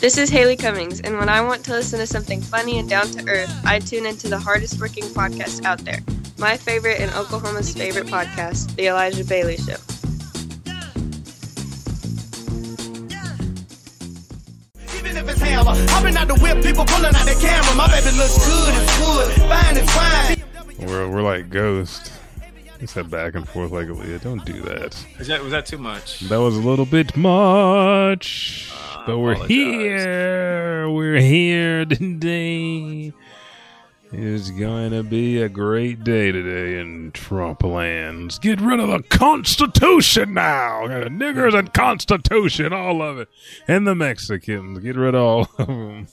This is Haley Cummings, and when I want to listen to something funny and down to earth, I tune into the hardest working podcast out there. My favorite and Oklahoma's favorite podcast, The Elijah Bailey Show. Even if it's hammer, hopping out the whip, people pulling out their camera. My baby looks good, it's good, fine, it's fine. We're, we're like Ghost. He said back and forth like Aaliyah. Don't do that. Is that was that too much? That was a little bit much. but we're here. We're here today. It's going to be a great day today in Trump lands. Get rid of the Constitution now. Niggers and Constitution, all of it. And the Mexicans. Get rid of all of them.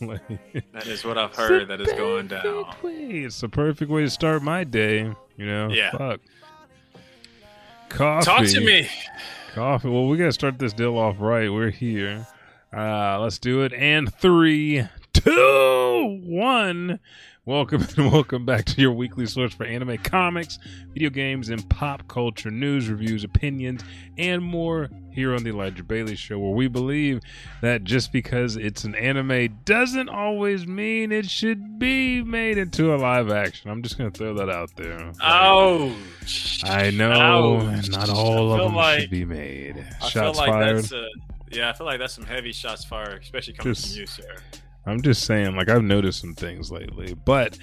That is what I've heard that is going down. way. It's the perfect way to start my day. You know, Yeah. Fuck. Coffee. Talk to me. Coffee. Well, we gotta start this deal off right. We're here. Uh, let's do it. And three, two, one. Welcome and welcome back to your weekly source for anime, comics, video games, and pop culture news, reviews, opinions, and more here on the Elijah Bailey Show, where we believe that just because it's an anime doesn't always mean it should be made into a live action. I'm just gonna throw that out there. Oh, I know Ouch. not all of them like- should be made. I Shots feel like fired. that's a, yeah. I feel like that's some heavy shots fired, especially coming Just- from you, sir. I'm just saying, like I've noticed some things lately, but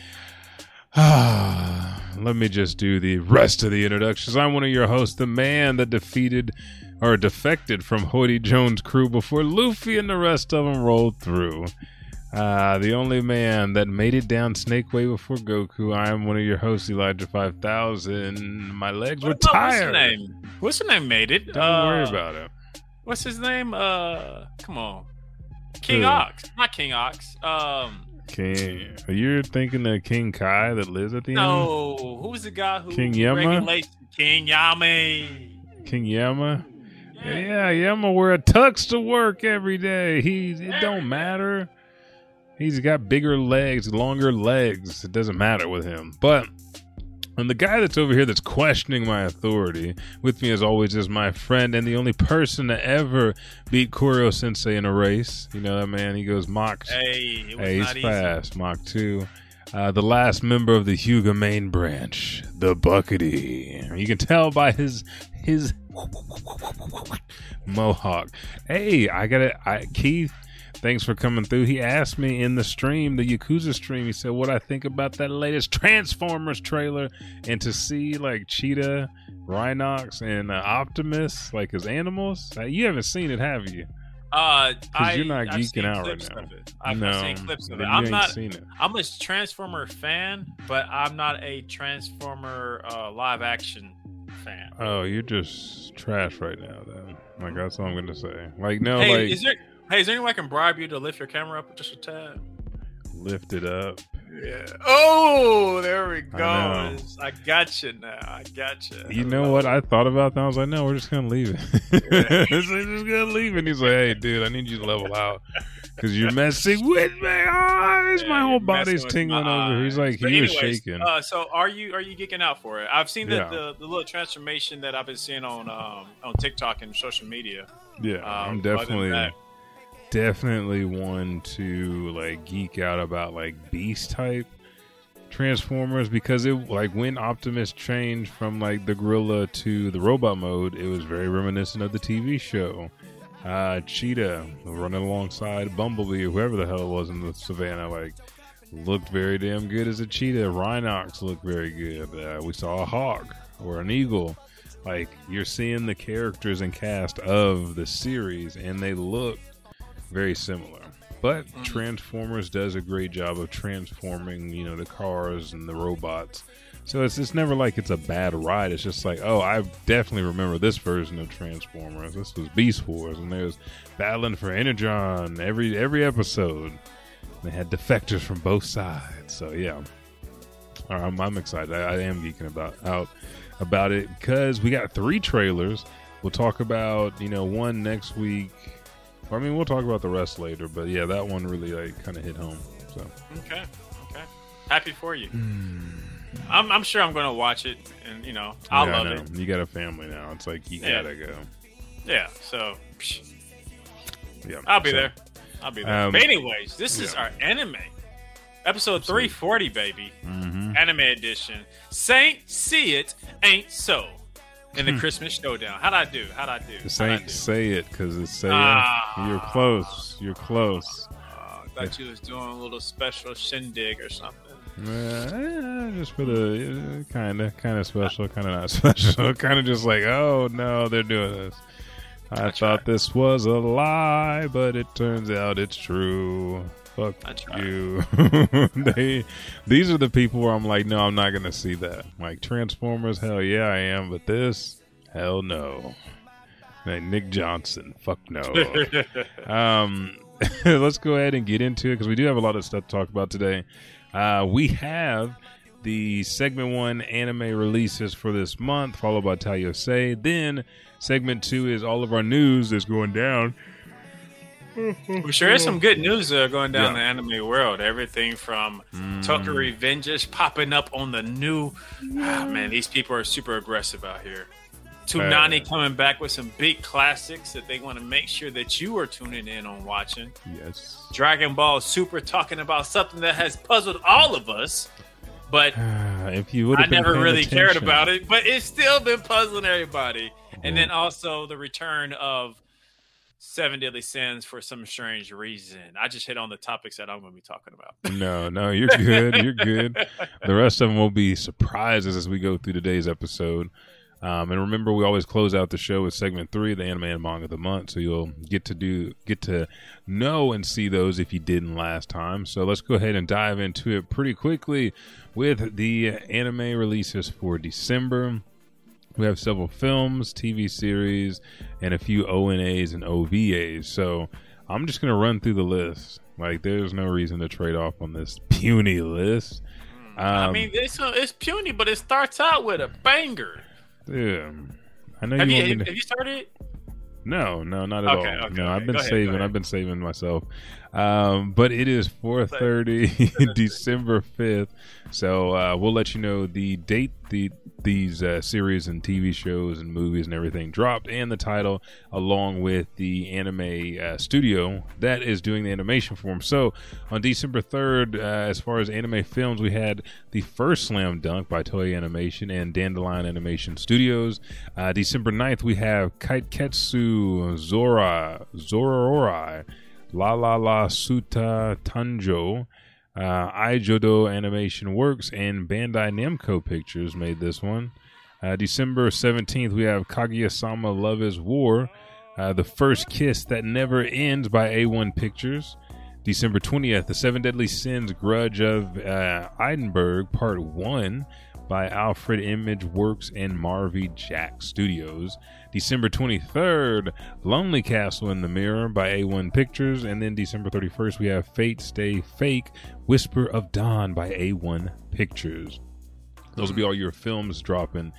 let me just do the rest of the introductions. I'm one of your hosts, the man that defeated or defected from Hoodie Jones' crew before Luffy and the rest of them rolled through. Uh, the only man that made it down Snake Way before Goku. I am one of your hosts, Elijah 5000. My legs were What about- What's tired. the name? What's the name? Made it. Don't Uh, worry about it. What's his name? Uh, come on, King Who? Ox, not King Ox. Um, King, you're thinking of King Kai that lives at the end? no, who's the guy who King Yama? King Yami? King Yama? Yeah, Yama wear a tux to work every day. He it don't matter. He's got bigger legs, longer legs. It doesn't matter with him. But and the guy that's over here that's questioning my authority with me as always is my friend and the only person to ever beat Koro Sensei in a race. You know that man? He goes Mach. Hey, it was Hey, he's not easy. fast. Mach two. Uh, the last member of the Hyuga main branch, the Buckity. You can tell by his his mohawk. Hey, I got it. Keith. Thanks for coming through. He asked me in the stream, the Yakuza stream. He said, "What I think about that latest Transformers trailer, and to see like Cheetah, Rhinox, and uh, Optimus, like his animals. Uh, you haven't seen it, have you? Uh, I, you're not I've geeking out right now. I've, no, I've seen clips of it. I'm not. seen it. I'm a Transformer fan, but I'm not a Transformer uh, live action fan. Oh, you're just trash right now, then. Like that's all I'm gonna say. Like no, hey, like is there? Hey, is there any way I can bribe you to lift your camera up just a tad? lift it up. Yeah. Oh, there we go. know. I, got you now. I got you. You know what? I thought about that. I was like, no, we're just gonna leave it. we're just gonna leave it. And he's like, hey, dude, I need you to level out because you're messing with my eyes. my whole body's tingling over. He's like, But he was shaking. Uh, so are you are you geeking out for it? I've seen the, Yeah. the, the little transformation that I've been seeing on um, on TikTok and social media. yeah, Um, I'm definitely, that- definitely one to like geek out about like beast type transformers because it like when optimus changed from like the gorilla to the robot mode it was very reminiscent of the tv show. Uh cheetah running alongside bumblebee or whoever the hell it was in the savannah like looked very damn good as a cheetah. Rhinox looked very good. Uh, we saw a hawk or an eagle. Like you're seeing the characters and cast of the series and they look very similar. But mm-hmm. Transformers does a great job of transforming, you know, the cars and the robots. So it's it's never like it's a bad ride. It's just like, oh, I definitely remember this version of Transformers. This was Beast Wars, and there's battling for Energon every every episode. They had defectors from both sides. So yeah, uh, I'm, I'm excited. I, I am geeking about out about it because we got three trailers. We'll talk about you know one next week. I mean, we'll talk about the rest later, but yeah, that one really like kind of hit home. So Okay. Okay. Happy for you. I'm, I'm sure I'm going to watch it, and you know, I'll yeah, I love know. it. You got a family now. It's like you Yeah. gotta go. Yeah. So psh, Yeah, I'll be so- there. I'll be there. Um, but anyways, this is our anime episode three forty, baby, Mhm. anime edition. Saint see it ain't so in the Hmm. Christmas showdown. How'd I do? How'd I do? This ain't do? say it because it's say Ah. You're close. You're close. Uh, I thought you was doing a little special shindig or something. Uh, just for the kind of, kind of special, kind of not special, kind of just like, oh no, they're doing this. I That's thought right. this was a lie, but it turns out it's true. Fuck you. they, these are the people where I'm like, no, I'm not gonna see that. Like Transformers, hell yeah, I am, but this, hell no. Like Nick Johnson, fuck no. um, let's go ahead and get into it because we do have a lot of stuff to talk about today. Uh, we have the segment one anime releases for this month, followed by Tayo Say. Then segment two is all of our news that's going down. Well, sure is some good news uh, going down Yeah. the anime world. Everything from Tokyo Revengers popping up on the new. Ah, man, these people are super aggressive out here. Toonami Uh, coming back with some big classics that they want to make sure that you are tuning in on watching. Yes. Dragon Ball Super talking about something that has puzzled all of us, but if you would I have never paying really cared about it. But it's still been puzzling everybody. And then also the return of Seven Deadly Sins for some strange reason. I just hit on the topics that I'm going to be talking about. No, no, you're good. You're good. The rest of them will be surprises as we go through today's episode. Um, and remember, we always close out the show with segment three, the anime and manga of the month. So you'll get to do, get to know and see those if you didn't last time. So let's go ahead and dive into it pretty quickly with the anime releases for December. We have several films, TV series, and a few ONAs and OVAs. So I'm just going to run through the list. Like, there's no reason to trade off on this puny list. I Um, mean, it's, uh, it's puny, but it starts out with a banger. Yeah. I know Have you you, me have you started? No, no, not at Okay, all. okay, no, okay. I've been ahead, saving. I've been saving myself. Um, but it is 4:30 December 5th, so uh, we'll let you know the date the these uh, series and TV shows and movies and everything dropped, and the title, along with the anime uh, studio that is doing the animation for them. So on December 3rd, uh, as far as anime films, we had the first Slam Dunk by Toei Animation and Dandelion Animation Studios. Uh, December 9th, we have Kaiketsu Zora Zororai La La La Suta Tanjo. Uh, Aijodo Animation Works and Bandai Namco Pictures made this one. Uh, December 17th, we have Kaguya Sama Love is War. Uh, the First Kiss That Never Ends by A1 Pictures. December 20th, The Seven Deadly Sins Grudge of uh, Edinburgh, Part 1 by Alfred Image Works and Marvy Jack Studios. December 23rd, Lonely Castle in the Mirror by A1 Pictures. And then December 31st, we have Fate Stay Fake Whisper of Dawn by A1 Pictures. Those will be all your films dropping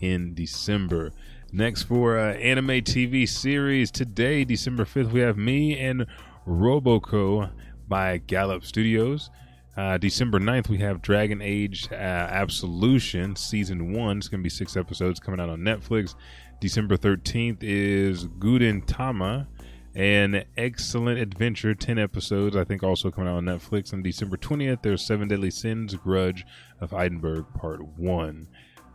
in December. Next for uh, anime TV series today, December 5th, we have Me and Roboco by Gallop Studios. Uh, December 9th, we have Dragon Age uh, Absolution Season 1. It's going to be six episodes coming out on Netflix. December 13th is Guden Tama, an excellent adventure, 10 episodes, I think also coming out on Netflix. On December 20th, there's Seven Deadly Sins Grudge of Edinburgh Part 1.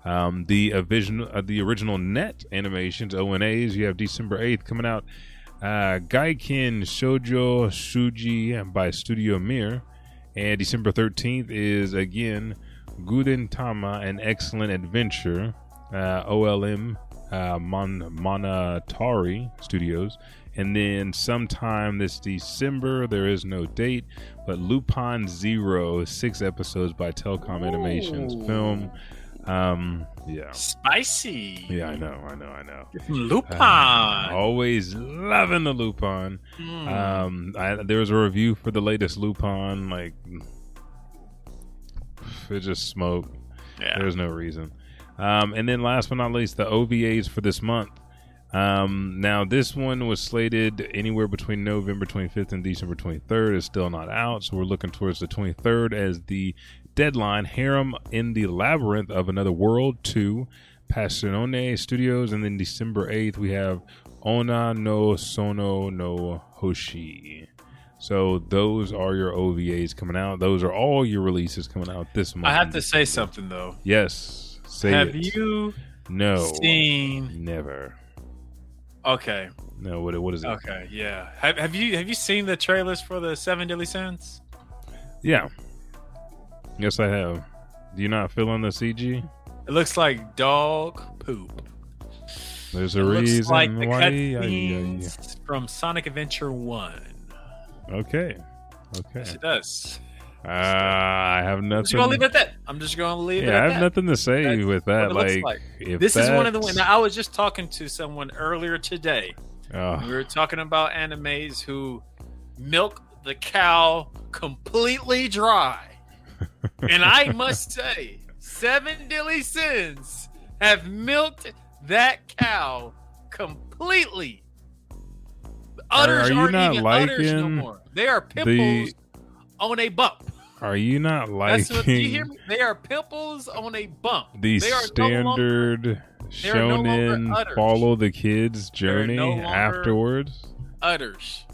Um, the, original, uh, the original net animations, ONAs, you have December 8th coming out. Uh, Gaiken Shoujo Shuji by Studio Mir. And December 13th is again Guden Tama, an excellent adventure. Uh, OLM uh, Mon- Monatari Studios. And then sometime this December, there is no date, but Lupin Zero, six episodes by Telecom Animations Ooh. film. Um, yeah. Spicy. Yeah, I know, I know, I know. Lupin. Always loving the Lupin. Mm. Um, I, there was a review for the latest Lupin. Like, it just smoke. yeah. There's no reason. Um, and then last but not least, the OVAs for this month. Um, now this one was slated anywhere between November 25th and December 23rd. Is still not out, so we're looking towards the 23rd as the deadline. Harem in the Labyrinth of Another World 2, Passionone Studios, and then December 8th we have Ona no Sono no Hoshi. So those are your OVAs coming out. Those are all your releases coming out this month. I have to say something though. Yes. Say have it. you No. seen? Never. Okay, No. What? What is it? okay, yeah. Have, have you have you seen the trailers for the Seven Deadly Sins? Yeah. Yes, I have. Do you not feel on the CG? It looks like dog poop. There's It a looks reason like the why. cutscenes from Sonic Adventure One. Okay. Okay. Yes, it does. Uh, I have I'm just nothing. gonna leave it at that. I'm just gonna leave it yeah, at I have that. nothing to say That's with that. Like, like. if This is one of the. that's- Now, I was just talking to someone earlier today. Oh, We were talking about animes who milk the cow completely dry. And I must say, Seven dilly Sins have milked that cow completely. Udders are you aren't not even udders no more. They are pimples on a bump. are you not That's what you hear liking me? They are pimples on a bump. the they are no standard are no longer shonen udders. follow the kids journey no afterwards? udders.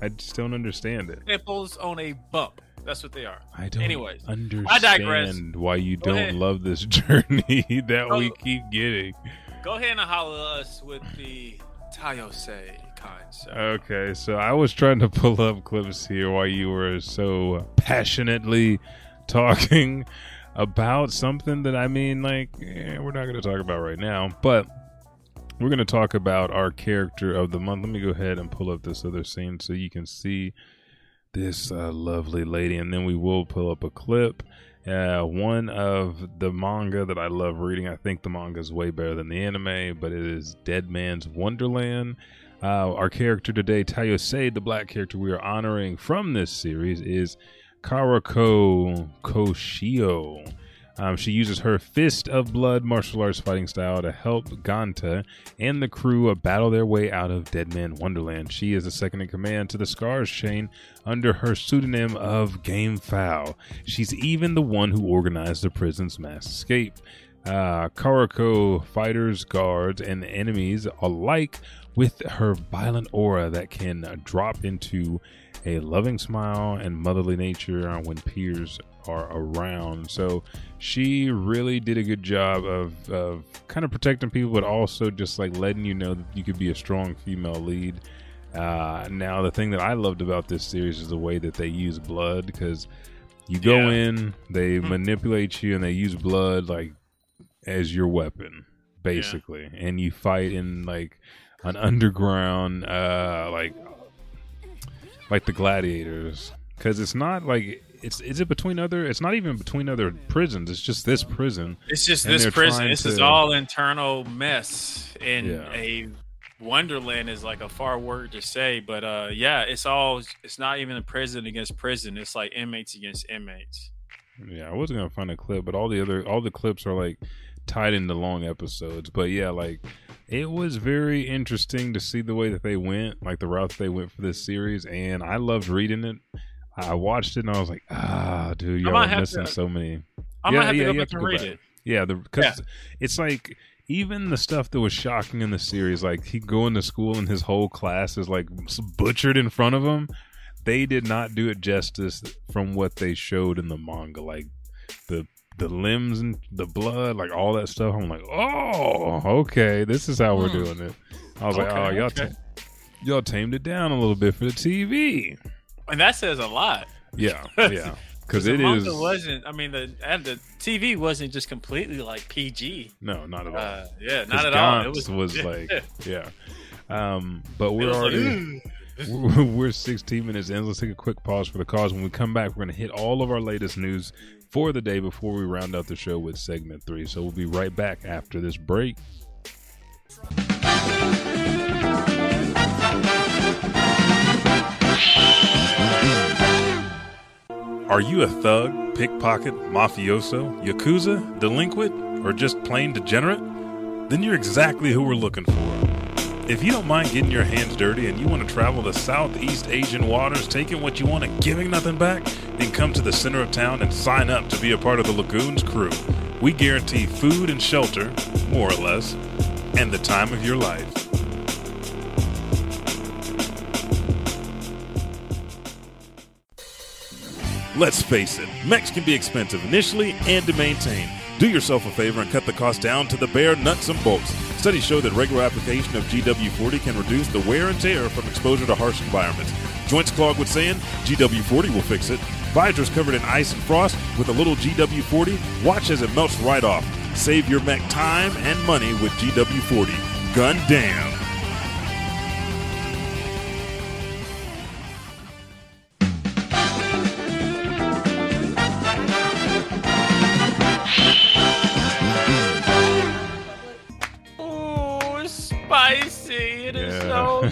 I just don't understand it. Pimples on a bump. That's what they are. I don't Anyways, understand digress. why you Go don't ahead. love this journey that Go- we keep getting. Go ahead and holler us with the Tayose kind sir. Okay, so I was trying to pull up clips here while you were so passionately talking about something that I mean, like, eh, we're not going to talk about right now, but we're going to talk about our character of the month. Let me go ahead and pull up this other scene so you can see this uh, lovely lady, and then we will pull up a clip. Uh, one of the manga that I love reading. I think the manga is way better than the anime, but it is Dead Man's Wonderland. Uh, our character today, Tayose, the black character we are honoring from this series, is Karako Koshio. Um, she uses her Fist of Blood martial arts fighting style to help Ganta and the crew uh, battle their way out of Dead Man Wonderland. She is the second in command to the Scars chain under her pseudonym of Game Foul. She's even the one who organized the prison's mass escape. Uh, Karako fighters, guards, and enemies alike with her violent aura that can drop into a loving smile and motherly nature uh, when peers are around. So she really did a good job of, of kind of protecting people, but also just like letting you know that you could be a strong female lead. Uh, now, the thing that I loved about this series is the way that they use blood because you go Yeah. in, they manipulate you, and they use blood like as your weapon, basically, and you fight in like an underground, uh, like like the gladiators, because it's not like it's is it between other? It's not even between other prisons. It's just this prison. It's just And this prison. This is all internal mess. And Yeah. a Wonderland is like a far word to say, but uh, yeah, it's all. It's not even a prison against prison. It's like inmates against inmates. Yeah, I wasn't gonna find a clip, but all the other all the clips are like tied into long episodes. But yeah, like it was very interesting to see the way that they went, like the route they went for this series, and I loved reading it. I watched it and I was like, ah, dude, y'all are missing to- so many. I Yeah, might have yeah, to you go have back to go read back. it. Yeah, because it's like even the stuff that was shocking in the series, like he going to school and his whole class is like butchered in front of him. They did not do it justice from what they showed in the manga, like the the limbs and the blood, like all that stuff. I'm like, oh, okay, this is how we're Hmm. doing it. I was like, oh, y'all, okay. ta- y'all tamed it down a little bit for the TV. And that says a lot. Yeah, yeah, because it wasn't. I mean, the and the TV wasn't just completely like PG. no, not at all. Uh, yeah, not at all. It was, was like, yeah. Um, but we're was like, already we're we're 16 minutes in. Let's take a quick pause for the cause. When we come back, we're going to hit all of our latest news for the day before we round out the show with segment three. So we'll be right back after this break. Are you a thug, pickpocket, mafioso, yakuza, delinquent, or just plain degenerate? Then you're exactly who we're looking for. If you don't mind getting your hands dirty and you want to travel the Southeast Asian waters, taking what you want and giving nothing back, then come to the center of town and sign up to be a part of the Lagoons crew. We guarantee food and shelter, more or less, and the time of your life. Let's face it, mechs can be expensive initially and to maintain. Do yourself a favor and cut the cost down to the bare nuts and bolts. Studies show that regular application of GW40 can reduce the wear and tear from exposure to harsh environments. Joints clogged with sand? GW40 will fix it. Visors covered in ice and frost? With a little GW40, watch as it melts right off. Save your mech time and money with GW40. Gun damn. It is Yeah.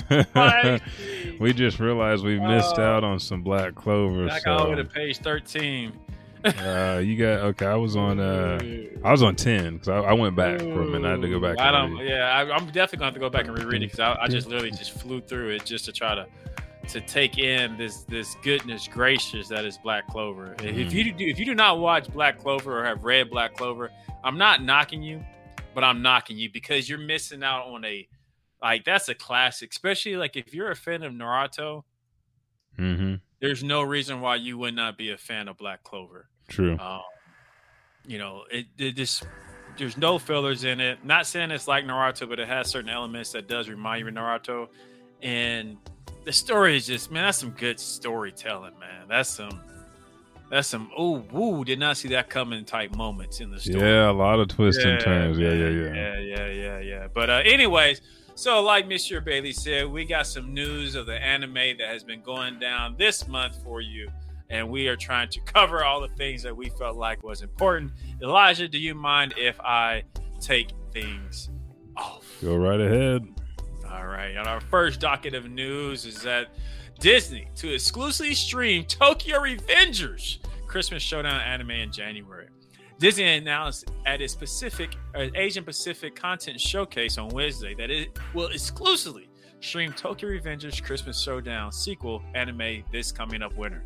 so spicy. we just realized we missed Oh. out on some black clover. Back all the way to page 13. uh, you got okay. I was on uh, I was on ten because I, I went back for a minute. I had to go back. I don't. read. Yeah, I, I'm definitely going to have to go back and reread it because I, I just literally just flew through it just to try to to take in this this goodness gracious that is Black Clover. If Mm-hmm. you do if you do not watch Black Clover or have read Black Clover, I'm not knocking you, but I'm knocking you because you're missing out on a like that's a classic. Especially like if you're a fan of Naruto, Mm-hmm. there's no reason why you would not be a fan of Black Clover. True. Um, you know, it, it just there's no fillers in it. Not saying it's like Naruto, but it has certain elements that does remind you of Naruto. And the story is just man, that's some good storytelling, man. That's some that's some oh woo, did not see that coming type moments in the story. Yeah, a lot of twists and turns. Yeah, yeah, yeah. Yeah, yeah, yeah, yeah. But uh, anyways, so like Monsieur Bailey said, we got some news of the anime that has been going down this month for you, and we are trying to cover all the things that we felt like was important. Elijah, do you mind if I take things off? Go right ahead. All right. On our first docket of news is that Disney to exclusively stream Tokyo Revengers Christmas Showdown anime in January. Disney announced at its Pacific uh, Asian Pacific Content Showcase on Wednesday that it will exclusively stream Tokyo Revengers Christmas Showdown sequel anime this coming up winter.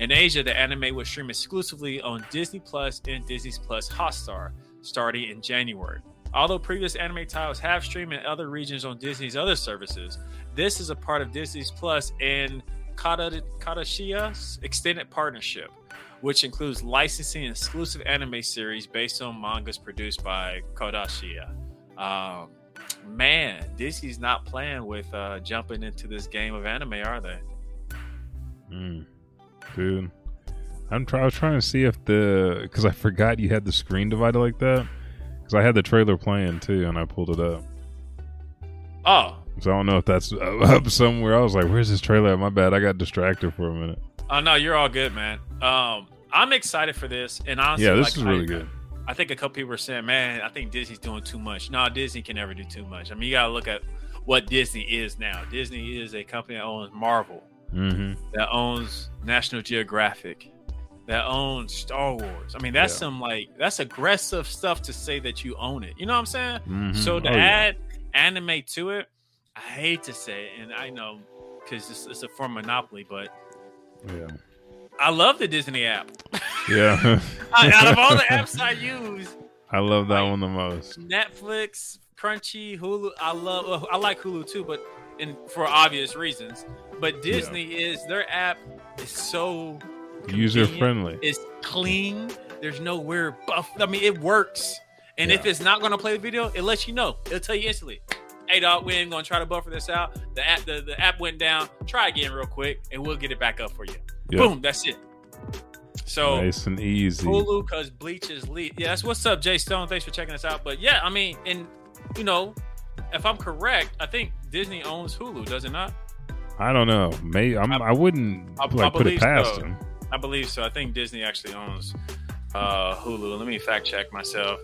In Asia, the anime will stream exclusively on Disney Plus and Disney Plus Hotstar starting in January. Although previous anime titles have streamed in other regions on Disney's other services, this is a part of Disney's Plus and Kodansha's extended partnership, which includes licensing exclusive anime series based on mangas produced by Kodansha. Um, man, Disney's not playing with uh, jumping into this game of anime, are they? Mm. Dude, I'm try- I was trying to see if the because I forgot you had the screen divided like that because I had the trailer playing too and I pulled it up. Oh, So I don't know if that's up somewhere. I was like, "Where's this trailer?" at? My bad. I got distracted for a minute. oh no, you're all good, man. Um, I'm excited for this, and honestly, yeah, this like, is really I- good. I think a couple people are saying, "Man, I think Disney's doing too much." No, Disney can never do too much. I mean, you got to look at what Disney is now. Disney is a company that owns Marvel, Mm-hmm. that owns National Geographic, that owns Star Wars. I mean, that's Yeah. some like that's aggressive stuff to say that you own it. You know what I'm saying? Mhm. So to Oh, yeah. add anime to it, I hate to say it, and I know because it's, it's a form of monopoly, but yeah, I love the Disney app. Yeah. Out of all the apps I use, I love that one the most. Netflix, Crunchy, Hulu. I love. well, I like Hulu too, but in for obvious reasons. But Disney is their app is so user friendly. It's clean. There's no weird buff. I mean, it works. And if it's not going to play the video, it lets you know. It'll tell you instantly. Hey dog, we ain't gonna try to buffer this out. The app, the, the app went down. Try again real quick, and we'll get it back up for you. Yeah. Boom, that's it. So nice and easy. Hulu because Bleach is lead. Yeah, that's what's up, Jay Stone. Thanks for checking us out. But yeah, I mean, and you know, if I'm correct, I think Disney owns Hulu, does it not? I don't know. May I'm, I, wouldn't I- I put it past so. I believe so. I think Disney actually owns uh, Hulu. Let me fact check myself.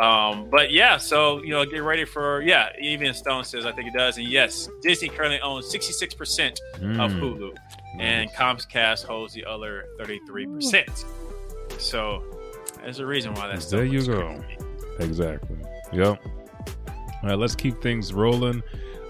Um, but yeah, so you know, get ready for yeah. Even Stone says I think it does, and yes, Disney currently owns 66 percent of Mm. Hulu, and Comcast holds the other 33 percent. So there's a reason why that's There you go. Exactly. Yep. All right, let's keep things rolling.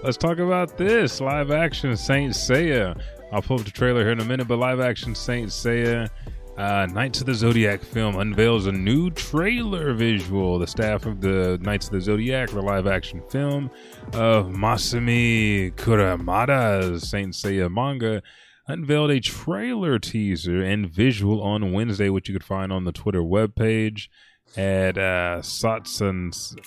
Let's talk about this live action Saint Seiya. I'll pull up the trailer here in a minute, but live action Saint Seiya, uh, Knights of the Zodiac film unveils a new trailer visual. The staff of the Knights of the Zodiac, the live action film of Masami Kurumada's Saint Seiya manga, unveiled a trailer teaser and visual on Wednesday, which you could find on the Twitter webpage at uh, Satsans,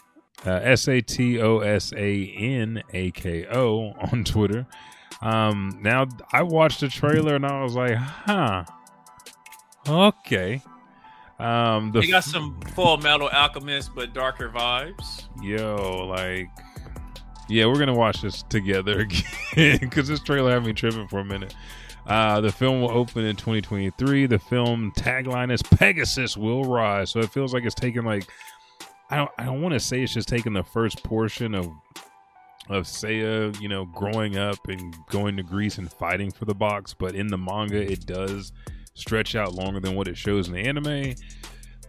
uh, S A T O S A N A K O on Twitter. Um, now, I watched the trailer and I was like, huh, okay. Um, the You got some Full Metal Alchemist, but darker vibes. Yo, like, yeah, we're gonna watch this together again because this trailer had me tripping for a minute. Uh, the film will open in 2023. The film tagline is "Pegasus will rise," so it feels like it's taking like I don't I don't want to say it's just taking the first portion of of Seiya, you know, growing up and going to Greece and fighting for the box, but in the manga it does stretch out longer than what it shows in the anime.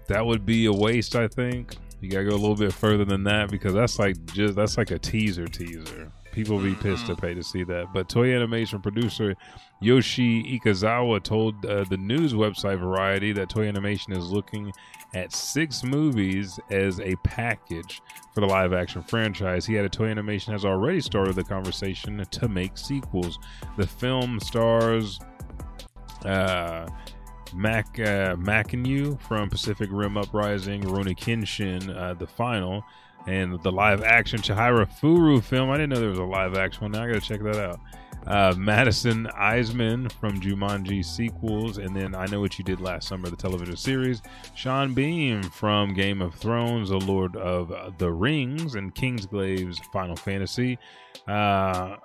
That would be a waste, I think. You gotta go a little bit further than that because that's like just that's like a teaser teaser. People be pissed to pay to see that. But Toei Animation producer Yoshi Ikezawa told uh, the news website Variety that Toei Animation is looking at six movies as a package for the live action franchise. He added Toei Animation has already started the conversation to make sequels. The film stars uh, Mac uh, Mackenyu from Pacific Rim Uprising, Rurouni Kenshin, uh, the final, and the live action Chihira Furu film. I didn't know there was a live action one. Now I gotta check that out. Uh, Madison Iseman from Jumanji sequels, and then I Know What You Did Last Summer, the television series. Sean Bean from Game of Thrones, The Lord of the Rings, and Kingsglaive's Final Fantasy. Uh,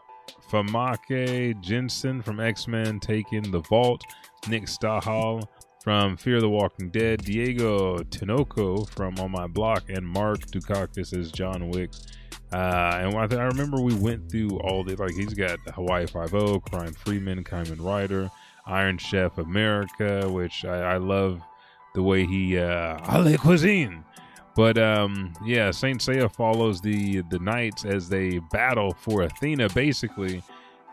Famke Janssen from X Men, Taken The Vault. Nick Stahl from Fear the Walking Dead, Diego Tinoco from On My Block, and Mark Dacascos as John Wicks. Uh, and I, th- I remember we went through all the like he's got Hawaii Five O, Crime Freeman, Kamen Rider, Iron Chef America, which I, I love the way he uh, Ale Cuisine. But um, yeah, Saint Seiya follows the the knights as they battle for Athena, basically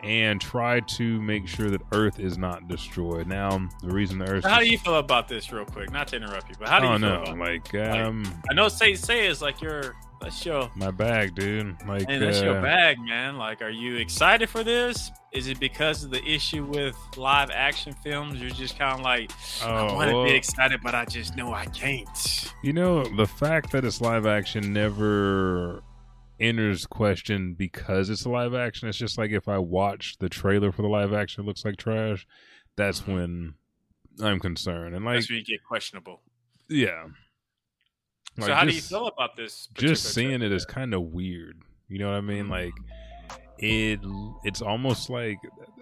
and try to make sure that Earth is not destroyed. Now, the reason the Earth. How do you feel about this, real quick? Not to interrupt you, but how do you oh feel no, about like um, I know say say is like your that's your my bag, dude. Like that's your uh, bag, man. Like, are you excited for this? Is it because of the issue with live action films? You're just kind of like, I Oh, want to well- be excited, but I just know I can't. You know, the fact that it's live action never enters question because it's a live action. It's just like if I watch the trailer for the live action, it looks like trash. That's when I'm concerned. And like, That's where you get questionable. yeah. so, Like, how do you feel about this? just seeing trailer? it is kind of weird. You know what I mean? Like mm. It it's almost like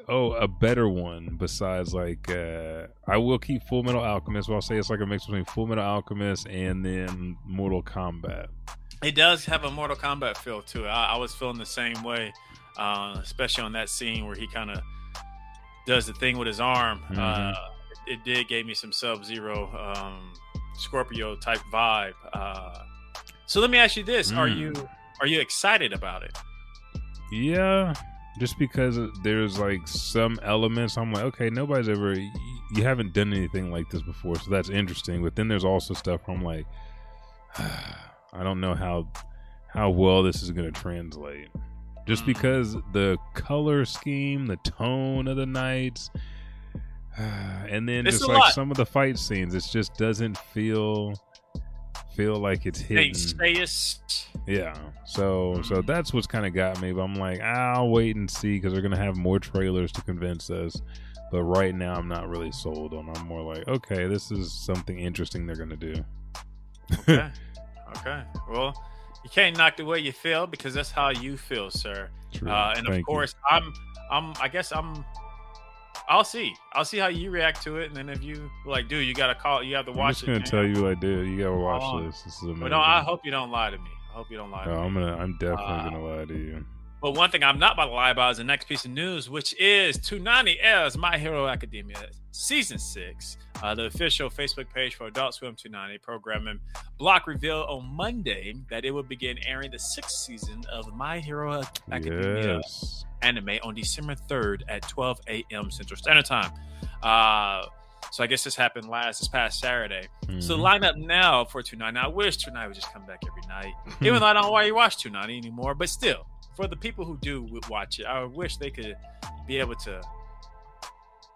oh, a better one besides like uh I will keep Full Metal Alchemist, but I'll say it's like a mix between Full Metal Alchemist and then Mortal Kombat. It does have a Mortal Kombat feel to it. I, I was feeling the same way, uh, especially on that scene where he kind of does the thing with his arm. Uh, Mhm. it, it did gave me some Sub Zero, um, Scorpio type vibe. Uh, so let me ask you this: Are Mm. you are you excited about it? Yeah, just because there's like some elements I'm like, okay, nobody's ever you haven't done anything like this before, so that's interesting. But then there's also stuff where I'm like I don't know how how well this is going to translate. Just Mm. because the color scheme, the tone of the nights, and then It's just like lot. some of the fight scenes, it just doesn't feel feel like it's hitting. Yeah. So so that's what's kind of got me. But I'm like, I'll wait and see because they're gonna have more trailers to convince us. But right now, I'm not really sold on. I'm more like, okay, this is something interesting they're gonna do. Okay. okay. Well, you can't knock the way you feel because that's how you feel, sir. Uh, and of Thank you. course, I'm, I'm. I guess I'm. I'll see. I'll see how you react to it, and then if you like, dude, you gotta call. You have to watch. I'm just gonna man. tell you I did. You gotta watch on. this. This is amazing. But no, I hope you don't lie to me. I hope you don't lie No, me. I'm gonna. I'm definitely Uh, gonna lie to you. But one thing I'm not about to lie about is the next piece of news, which is 290L's My Hero Academia Season 6. Uh, the official Facebook page for Adult Swim Toonami programming block revealed on Monday that it will begin airing the sixth season of My Hero Academia Yes. anime on December 3rd at 12 a.m. Central Standard Time. Uh, so I guess this happened last this past Saturday. So Mhm. line up now for Toonami. I wish Toonami would just come back every night. Even though I don't know why you watch Toonami anymore, but still, for the people who do watch it, I wish they could be able to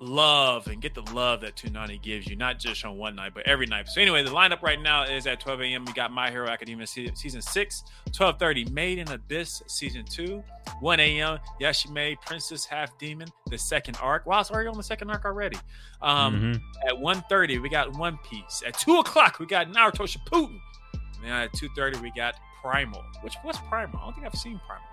love and get the love that Toonami gives you, not just on one night, but every night. So anyway, the lineup right now is at 12 a.m. We got My Hero Academia se- season six, 12:30 Made in Abyss season two, 1 a.m. Yashahime Princess Half Demon, the second arc. Wow, it's already on the second arc already. Um, Mhm. At 1.30, we got One Piece. At two o'clock, we got Naruto Shippuden. And then at 2.30, we got Primal. Which what's Primal? I don't think I've seen Primal.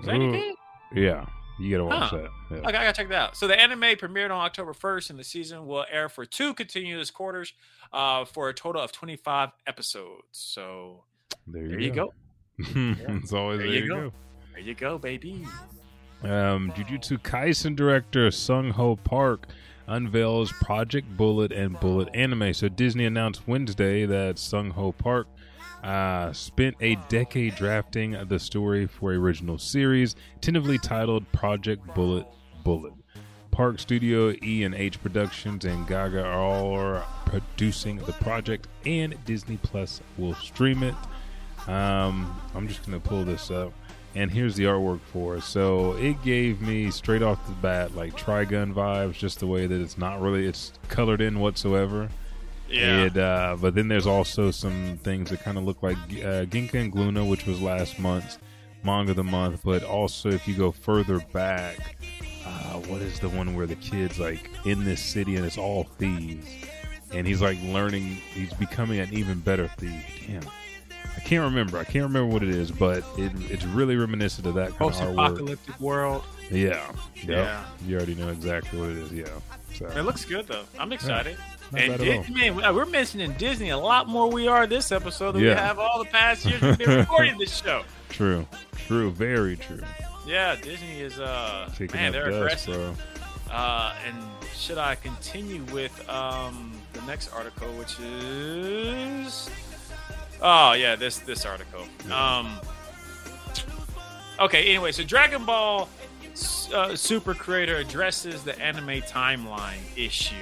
Is that any good? Yeah, you gotta watch Huh. that. Yeah. Okay, I gotta check that out. So the anime premiered on October 1st, and the season will air for two continuous quarters, uh, for a total of 25 episodes. So There there you go. it's always There there, you you go. go. There you go, baby. Um, Jujutsu Kaisen director Sung Ho Park unveils Project Bullet and Bullet anime. So Disney announced Wednesday that Sung Ho Park uh, spent a decade drafting the story for original series, tentatively titled Project Bullet Bullet. Park Studio, E and H Productions, and Gaga are all producing the project, and Disney Plus will stream it. Um, I'm just gonna pull this up, and here's the artwork for it. So it gave me straight off the bat like Trigun vibes, just the way that it's not really it's colored in whatsoever. Yeah. It, uh, but then there's also some things that kind of look like uh, Ginka and Gluna, which was last month's manga of the month. But also, if you go further back, uh, what is the one where the kid's like in this city and it's all thieves, and he's like learning, he's becoming an even better thief. Damn, I can't remember. I can't remember what it is, but it, it's really reminiscent of that kind of artwork. Post-apocalyptic world. Yeah, Yep. Yeah. You already know exactly what it is. Yeah, so It looks good though. I'm excited. Not and bad at all. Disney, man, we- we're mentioning Disney a lot more we are this episode than we have all the past years we've been recording this show. true, true, very true. Yeah, Disney is uh Taking man, they're dust, aggressive. bro. Uh, and should I continue with um, the next article, which is oh yeah, this this article. Um, okay, anyway, so Dragon Ball uh, Super Creator addresses the anime timeline issue.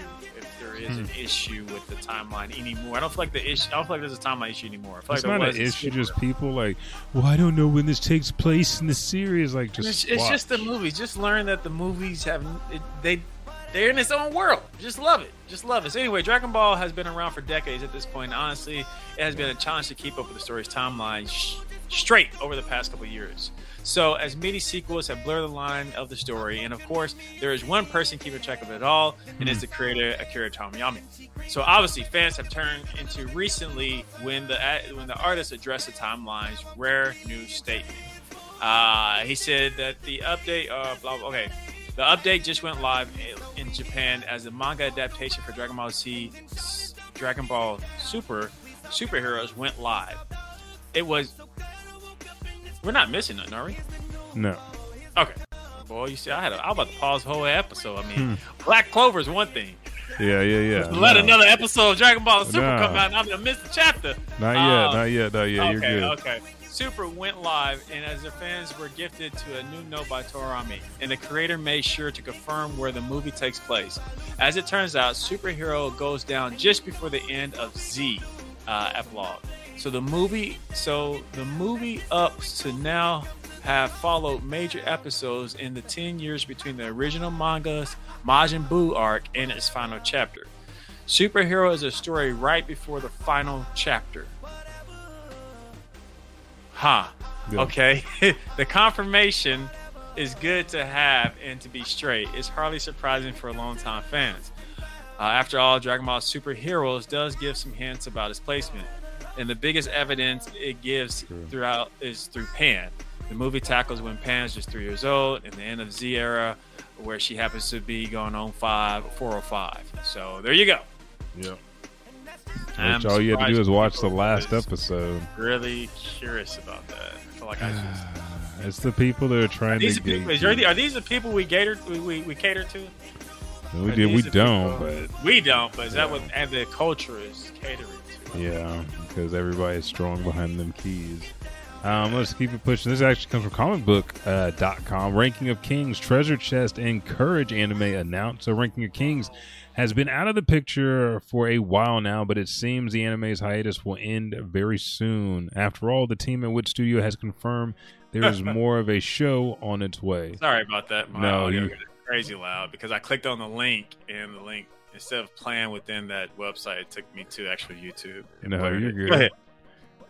Is an hmm. issue with the timeline anymore, I don't feel like the issue. I don't feel like there's a timeline issue anymore. I feel It's like not an issue. Just people like, well, I don't know when this takes place in the series. Like, just it's, it's just the movies. Just learn that the movies have it, they they're in its own world. Just love it. Just love it. So anyway, Dragon Ball has been around for decades at this point. Honestly, it has been a challenge to keep up with the story's timeline sh- straight over the past couple years. So as many sequels have blurred the line of the story, and of course, there is one person keeping track of it all, and it's the creator Akira Toriyama. So obviously, fans have turned into recently when the when the artist addressed the timeline's rare new statement. Uh, he said that the update, uh, blah, blah, okay, the update just went live in Japan as the manga adaptation for Dragon Ball Z, Dragon Ball Super superheroes went live. It was. We're not missing nothing, are we? no. Okay. Boy, you see, I had a, I was about to pause the whole episode. I Hmm. mean, Black Clover is one thing. Yeah, yeah, yeah. Let No. another episode of Dragon Ball Super No. come out, and I'm gonna miss the chapter. Not yet, Uh, not yet, not yet. You're okay, good. okay. Super went live, and as the fans were gifted to a new note by Torami, and the creator made sure to confirm where the movie takes place. As it turns out, superhero goes down just before the end of Z uh, epilogue. So the movie, so the movie up to now have followed major episodes in the 10 years between the original manga's Majin Buu arc and its final chapter. Superhero is a story right before the final chapter. Huh. Yeah. Okay. the confirmation is good to have and to be straight. It's hardly surprising for longtime fans. Uh, after all, Dragon Ball Super Heroes does give some hints about its placement. And the biggest evidence it gives True. throughout is through Pan. The movie tackles when Pan is just three years old and the end of Z era, where she happens to be going on five, 405. So there you go. I'm Which all you had to do is watch the last episode. Really curious about that. I feel like I should. It's the people that are trying These to are people, get. is there- are these the people we cater we, we, we cater to? we Are did. We don't, people- but we don't. But is that Yeah. what and the culture is catering to? yeah, because everybody's strong behind them keys. Um, let's keep it pushing. This actually comes from comicbook.com. Uh, dot com. Ranking of Kings, Treasure Chest, and Courage anime announced. So, Ranking of Kings has been out of the picture for a while now, but it seems the anime's hiatus will end very soon. After all, the team at Wit Studio has confirmed there is more of a show on its way. Sorry about that. My No, audio you- crazy loud because I clicked on the link and the link instead of playing within that website, it took me to actually YouTube. No, you're good. Go ahead.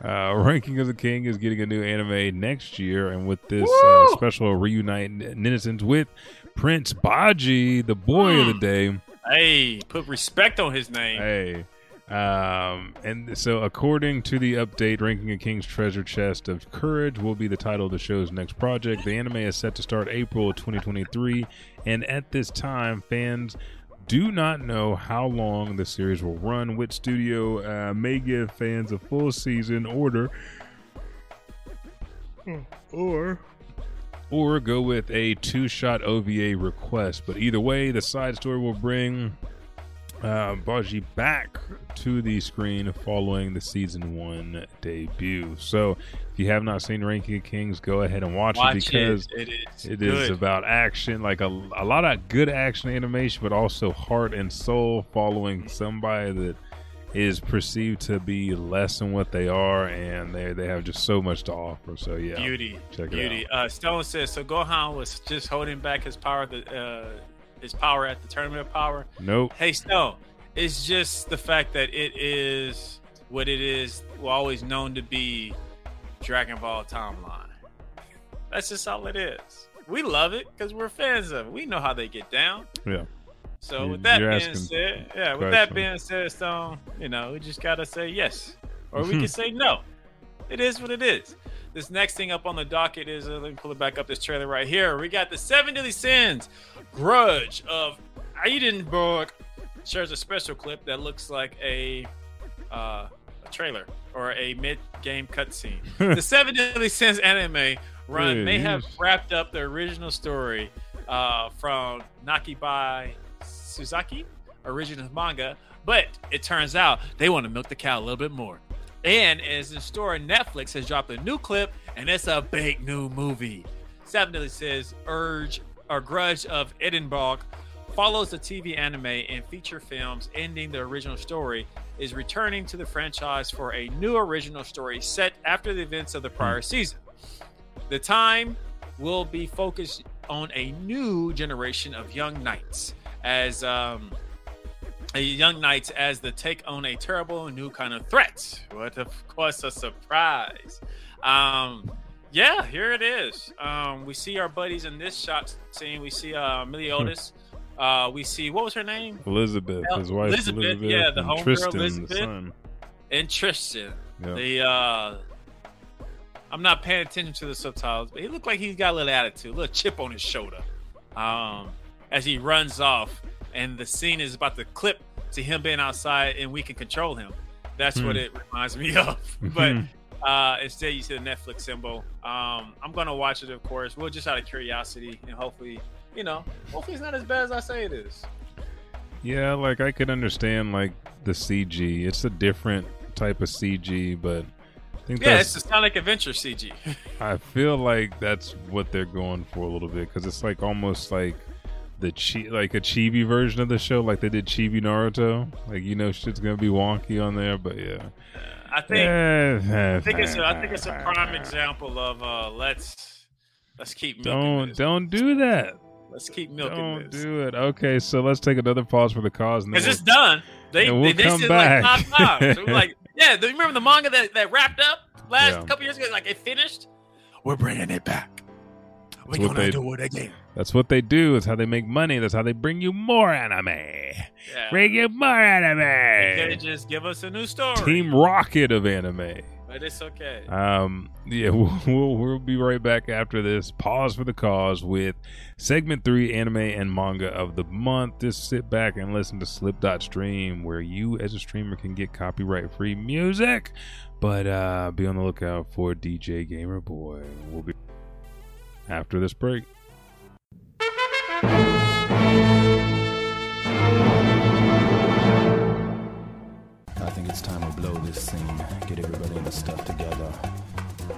Uh, Ranking of the King is getting a new anime next year, and with this uh, special reunite netizens with Prince Bojji, the boy of the day. Hey, put respect on his name. Hey. Um, and so, according to the update, Ranking of King's Treasure Chest of Courage will be the title of the show's next project. The anime is set to start April 2023, and at this time, fans do not know how long the series will run. Which studio uh, may give fans a full season order, or or go with a two-shot OVA request. But either way, the side story will bring uh, Bojji back to the screen following the season one debut. So, if you have not seen Ranking of Kings, go ahead and watch, Watch it because it. It is. it is about action, like a, a lot of good action animation, but also heart and soul following somebody that is perceived to be less than what they are, and they they have just so much to offer. So yeah, beauty. check it beauty. Uh, Stone says so. Gohan was just holding back his power. The uh, his power at the tournament of power. nope. Hey, Stone. It's just the fact that it is what it is. Well, always known to be Dragon Ball timeline. That's just all it is. We love it because we're fans of it. We know how they get down. Yeah. So You- with that being said, yeah, with that being said, Stone, you know, we just gotta say yes, or we can say no. It is what it is. This next thing up on the docket is uh, let me pull it back up. This trailer right here. We got the Seven Deadly Sins, Grudge of Edinburgh. Shares a special clip that looks like a uh, a trailer or a mid-game cutscene. the Seven Deadly Sins anime run may have wrapped up the original story uh, from Nakaba Suzuki, original manga, but it turns out they want to milk the cow a little bit more. And as in store, Netflix has dropped a new clip, and it's a big new movie. Seven Deadly says Urge or Grudge of Edinburgh follows the TV anime and feature films ending the original story, is returning to the franchise for a new original story set after the events of the prior season. The time will be focused on a new generation of young knights as um, young knights as the take on a terrible new kind of threat. What of course a surprise. Um, yeah, here it is. Um, we see our buddies in this shot scene. We see uh, Meliodas. Uh, we see what was her name? Elizabeth, his wife Elizabeth, Elizabeth, yeah, the and homegirl Elizabeth. And Tristan. Yeah. The uh I'm not paying attention to the subtitles, but he looked like he's got a little attitude, a little chip on his shoulder. Um as he runs off and the scene is about to clip to him being outside and we can control him. That's what Hmm. it reminds me of. but uh instead you see the Netflix symbol. Um I'm gonna watch it of course. We'll just out of curiosity and hopefully, you know, hopefully it's not as bad as I say it is. Yeah, like I could understand like the CG. It's a different type of CG, but I think Yeah, it's the Sonic Adventure CG. I feel like that's what they're going for a little bit because it's like almost like the chi- like a chibi version of the show, like they did Chibi Naruto. Like you know, shit's gonna be wonky on there, but yeah. I think I I think it's a, I think it's a prime example of uh let's let's keep milking Don't this. don't do that. let's keep milking Don't this do it. Okay, so let's take another pause for the cause, and then because we'll- it's done. They and we'll they, they come said back. like five times. It like yeah, do you remember the manga that, that wrapped up last Yeah. couple years ago? Like it finished. We're bringing it back. We're gonna they- do it again. That's what they do. That's how they make money. That's how they bring you more anime. Yeah. Bring you more anime. Anime. could just give us a new story. Team Rocket of anime. But it's okay. Um, yeah, we'll, we'll, we'll be right back after this. Pause for the cause with segment three anime and manga of the month. Just sit back and listen to Slip Dot Stream, where you as a streamer can get copyright free music. But uh, be on the lookout for DJ Gamer Boy. We'll be after this break. Think it's time to blow this scene. Get everybody in the stuff together.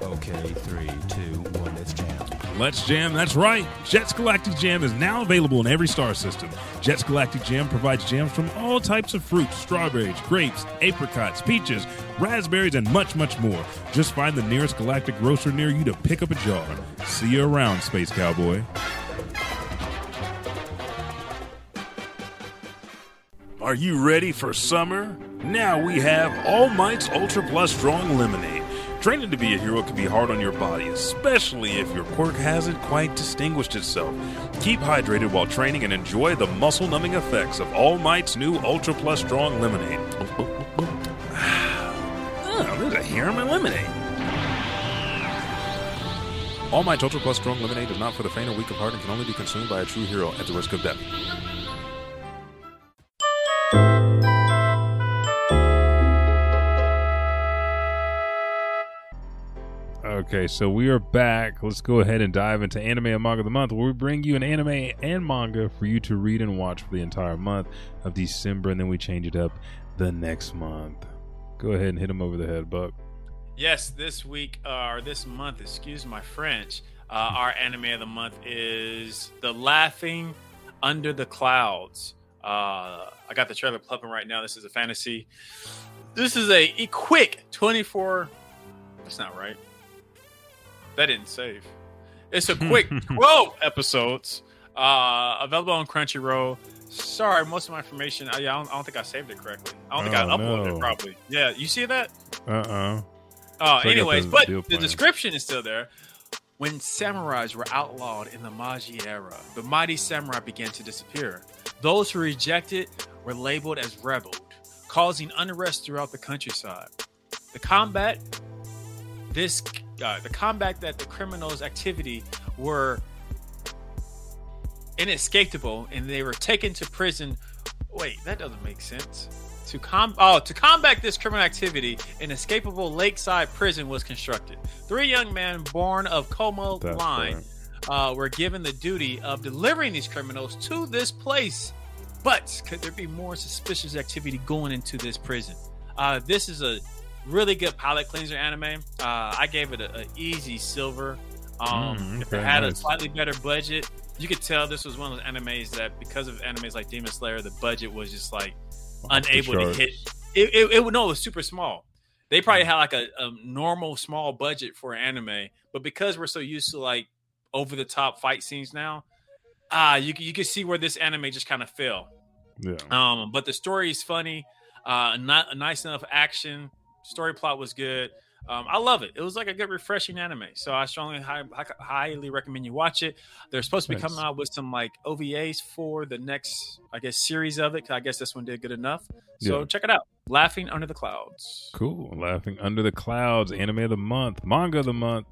Okay, three, two, one, let's jam. Let's Jam, that's right. Jets Galactic Jam is now available in every star system. Jets Galactic Jam provides jams from all types of fruits strawberries, grapes, apricots, peaches, raspberries, and much, much more. Just find the nearest galactic grocer near you to pick up a jar. See you around, Space Cowboy. Are you ready for summer? Now we have All Might's Ultra Plus Strong Lemonade. Training to be a hero can be hard on your body, especially if your quirk hasn't quite distinguished itself. Keep hydrated while training and enjoy the muscle numbing effects of All Might's new Ultra Plus Strong Lemonade. Oh, there's a hair in my lemonade. All Might's Ultra Plus Strong Lemonade is not for the faint or weak of heart and can only be consumed by a true hero at the risk of death. Okay, so we are back. Let's go ahead and dive into anime and manga of the month, where we bring you an anime and manga for you to read and watch for the entire month of December, and then we change it up the next month. Go ahead and hit him over the head, Buck. Yes, this week uh, or this month, excuse my French, uh, our anime of the month is The Laughing Under the Clouds. Uh, I got the trailer pumping right now. This is a fantasy. This is a, a quick 24. That's not right. That didn't save. It's a quick 12 episodes uh, available on Crunchyroll. Sorry, most of my information. I, I, don't, I don't think I saved it correctly. I don't think I Oh, uploaded no. it properly. Yeah, you see that? Uh uh Oh, I anyways, but the plan. description is still there. When samurais were outlawed in the Meiji era, the mighty samurai began to disappear. Those who rejected were labeled as rebelled, causing unrest throughout the countryside. The combat, this, uh, the combat that the criminals' activity were inescapable, and they were taken to prison. Wait, that doesn't make sense. To com oh to combat this criminal activity, an escapable lakeside prison was constructed. Three young men born of Como That's line uh, were given the duty of delivering these criminals to this place. But could there be more suspicious activity going into this prison? Uh, this is a really good palate cleanser anime. Uh, I gave it a, a easy silver. Um, Mm, if it okay, had a slightly better budget, you could tell this was one of those animes that because of animes like Demon Slayer, the budget was just like unable to hit. It, it, it no, it was super small. They probably had like a, a normal small budget for an anime, but because we're so used to like over the top fight scenes now, ah, you can- you can see where this anime just kind of fell. Yeah. Um, but the story is funny, uh, not a nice enough action. Story plot was good. Um, I love it. It was like a good, refreshing anime. So I strongly, high, hi- highly recommend you watch it. They're supposed to be Nice. coming out with some like OVAs for the next, I guess, series of it. I guess this one did good enough. So Yeah. check it out. Laughing under the clouds. Cool. Laughing Under the Clouds, anime of the month. Manga of the month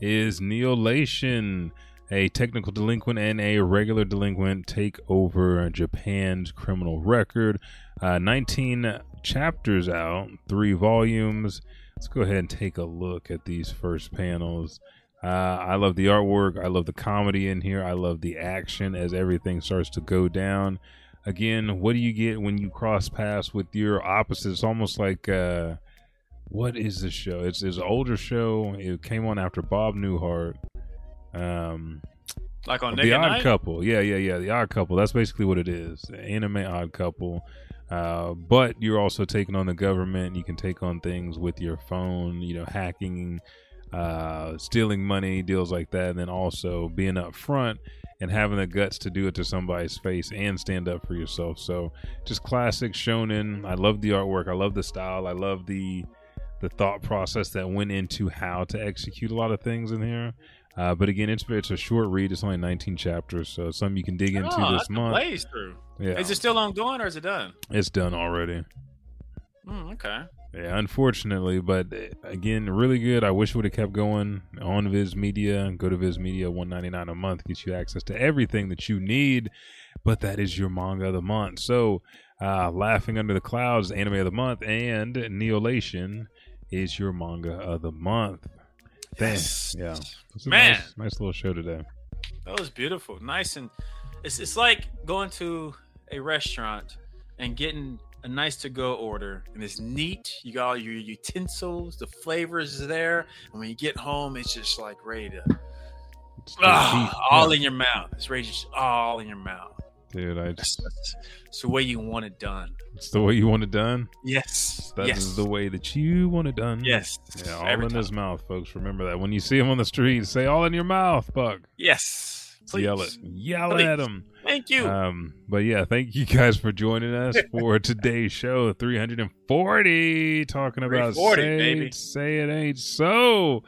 is Neolation. A technical delinquent and a regular delinquent take over Japan's criminal record. Uh, 19 chapters out, three volumes. Let's go ahead and take a look at these first panels. Uh, I love the artwork. I love the comedy in here. I love the action as everything starts to go down. Again, what do you get when you cross paths with your opposite? It's almost like uh, what is this show? It's it's an older show. It came on after Bob Newhart. Um, Like on the Naked Odd Night. Couple. Yeah, yeah, yeah. The Odd Couple. That's basically what it is. The anime Odd Couple. Uh, but you're also taking on the government. You can take on things with your phone. You know, hacking, uh, stealing money, deals like that, and then also being up front and having the guts to do it to somebody's face and stand up for yourself. So, just classic shonen. I love the artwork. I love the style. I love the the thought process that went into how to execute a lot of things in here. Uh, but again, it's it's a short read. It's only 19 chapters, so something you can dig into Oh, this month. blaze through. Yeah, Is it still ongoing or is it done? it's done already. Hmm, okay. Yeah, unfortunately, but uh, again, really good. I wish it would have kept going on Viz Media. Go to Viz Media, one ninety nine a month gets you access to everything that you need. But that is your manga of the month. So, uh, Laughing Under the Clouds, anime of the month, and Neolation is your manga of the month. Damn, Yes. yeah, Man. nice, nice little show today. That was beautiful, nice, and it's it's like going to a restaurant and getting a nice to go order, and it's neat. You got all your utensils, the flavors is there, and when you get home, it's just like ready to It's ah, all Yeah. in your mouth. It's ready, just all in your mouth. Dude. I just, that's the way you want it done. it's the way you want it done. Yes, That is yes, the way that you want it done. yes. Yeah, all Every in time. his mouth, folks. Remember that. When you see him on the street, say all in your mouth, Buck. Yes, please. Yell it. Yell Please. at him. Thank you. Um, but yeah, thank you guys for joining us for today's show, 340, talking about 340, say, say it ain't so.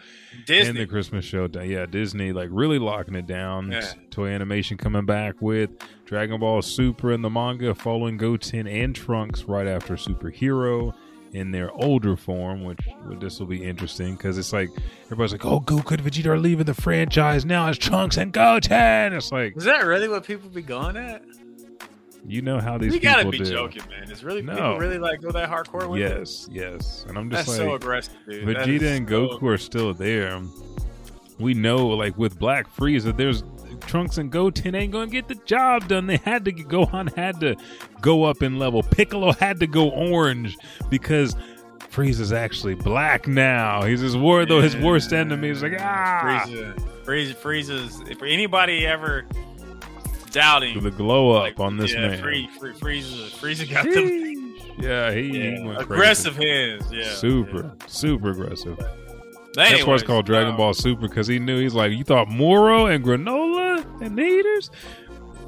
And the Christmas show, yeah, Disney like really locking it down. Yeah. Toei Animation coming back with Dragon Ball Super in the manga, following Goten and Trunks right after Superhero in their older form, which this will be interesting because it's like everybody's like, "Oh, Goku and Vegeta are leaving the franchise now. It's Trunks and Goten." It's like Is that really what people be going at? you know how these You people gotta be do. joking, man. It's really No. people really like go that hardcore with it? Yes, yes, and I'm just That's like, so aggressive, dude. Vegeta is and so- Goku are still there. We know, like with Black Frieza, there's Trunks and Goten ain't gonna get the job done. They had to Gohan had to go up in level. Piccolo had to go orange because Frieza's actually black now. He's his war though his worst enemy. He's like ah, Frieza, Frieza, Frieza's. If anybody ever doubting, the glow up like, on this yeah, man. Free, free, Frieza, Frieza got them yeah, he, he went aggressive crazy. hands. Yeah, super, super aggressive. yeah. That's why it's called Dragon um, Ball Super because he knew he's like, you thought Moro and Granolah and Heeters?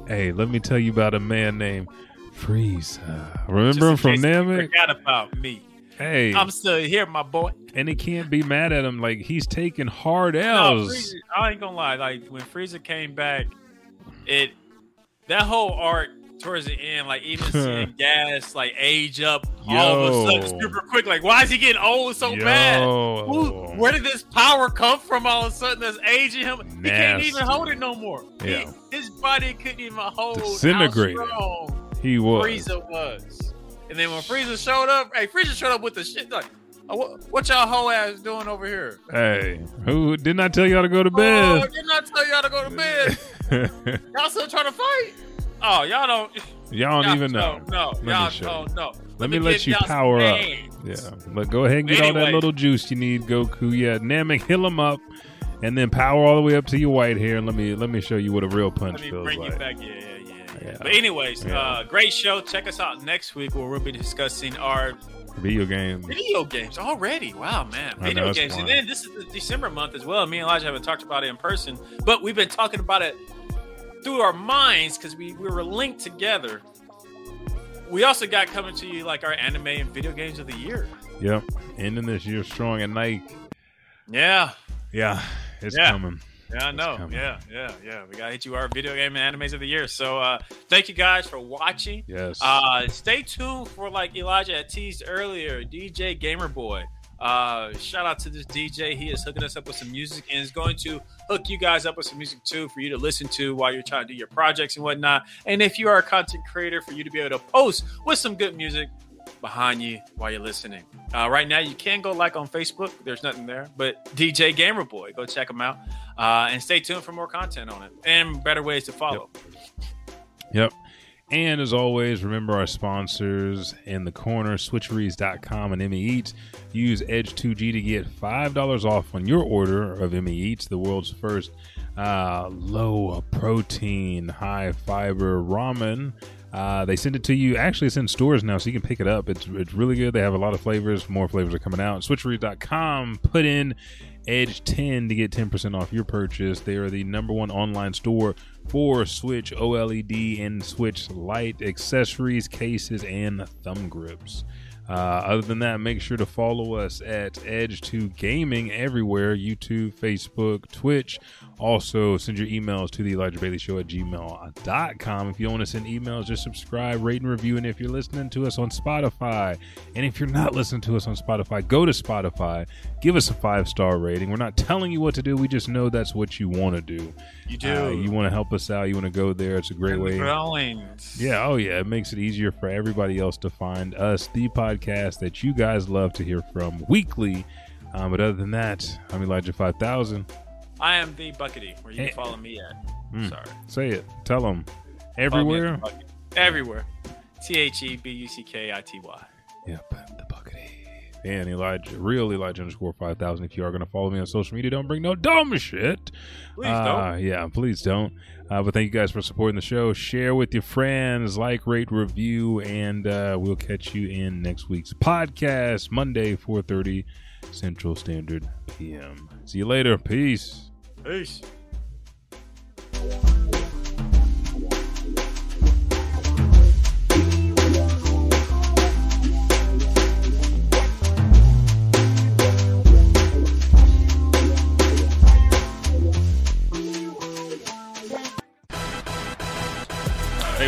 Hey, let me tell you about a man named Frieza. Uh, remember him just in from case Namek? Forgot about me. Hey, I'm still here, my boy. and he can't be mad at him. Like he's taking hard No, L's. Frieza, I ain't gonna lie. Like when Frieza came back, it that whole arc towards the end, like even seeing Gas like age up all of a sudden super quick. Like why is he getting old so bad? Who, where did this power come from all of a sudden that's aging him? He can't even hold it no more. He- Yeah. his body couldn't even hold Disintegrated. how strong He was. Frieza was. And then when Frieza showed up, hey, Frieza showed up with the shit like, oh, what, what y'all whole ass doing over here? Hey, who didn't I tell y'all to go to Oh, bed? didn't I tell y'all to go to bed? y'all still trying to fight? Oh, y'all don't. y'all don't even know. know. me Y'all don't know. Let me let you power up. Yeah, but go ahead and get all that little juice you need, Goku. Yeah, Namek, heal him up, and then power all the way up to your white hair. And let me let me show you what a real punch Let me feels bring like. you back. Yeah, yeah, yeah, yeah. Yeah. But anyways, Yeah. uh, great show. Check us out next week where we'll be discussing our Video games. video games already. Wow, man, video know, games. fun. And then this is the December month as well. Me and Elijah haven't talked about it in person, but we've been talking about it through our minds because we, we were linked together. We also got coming to you like our anime and video games of the year. Yep, ending this year strong at night. Yeah, Yeah, it's Yeah. coming. yeah, I know. Yeah, yeah, yeah. We got to hit you our video game and animes of the year. So uh, thank you guys for watching. Yes. Uh, stay tuned for like Elijah had teased earlier, DJ Gamer Boy. Uh, shout out to this DJ. He is hooking us up with some music and is going to hook you guys up with some music too for you to listen to while you're trying to do your projects and whatnot. And if you are a content creator, for you to be able to post with some good music behind you while you're listening. Uh, right now, you can go like on Facebook. There's nothing there, but DJ Gamer Boy, go check him out uh, and stay tuned for more content on it and better ways to follow. Yep. And as always, remember our sponsors in the corner, switcheries.com and immi Eats. Use Edge2G to get $5 off on your order of immi Eats, the world's first uh, low protein, high fiber ramen. Uh, they send it to you. Actually, it's in stores now, so you can pick it up. It's it's really good. They have a lot of flavors. More flavors are coming out. Switcheries.com. Put in Edge 10 to get 10% off your purchase. They are the number one online store for Switch OLED and Switch Lite accessories, cases, and thumb grips. Uh, other than that, make sure to follow us at Edge2 Gaming everywhere YouTube, Facebook, Twitch. Also, send your emails to the Elijah Bailey Show at gmail.com. If you want to send emails, just subscribe, rate, and review. And if you're listening to us on Spotify, and if you're not listening to us on Spotify, go to Spotify, give us a five star rating. We're not telling you what to do, we just know that's what you want to do. You do. Uh, you want to help us out, you want to go there. It's a great way. Growing. Yeah, oh yeah, it makes it easier for everybody else to find us, the podcast that you guys love to hear from weekly. Um, but other than that, I'm Elijah Five Thousand. I am the Buckity, where you can follow me at. Mm. Sorry. Say it. Tell them Follow me at everywhere. The Everywhere. T H E B U C K I T Y. Yep, the buckity. And Elijah, real Elijah underscore five thousand. If you are going to follow me on social media, don't bring no dumb shit. Please Uh, don't. Yeah, please don't. Uh, but thank you guys for supporting the show. Share with your friends, like, rate, review, and uh, we'll catch you in next week's podcast, Monday, 4.30 Central Standard PM. See you later. Peace. Peace.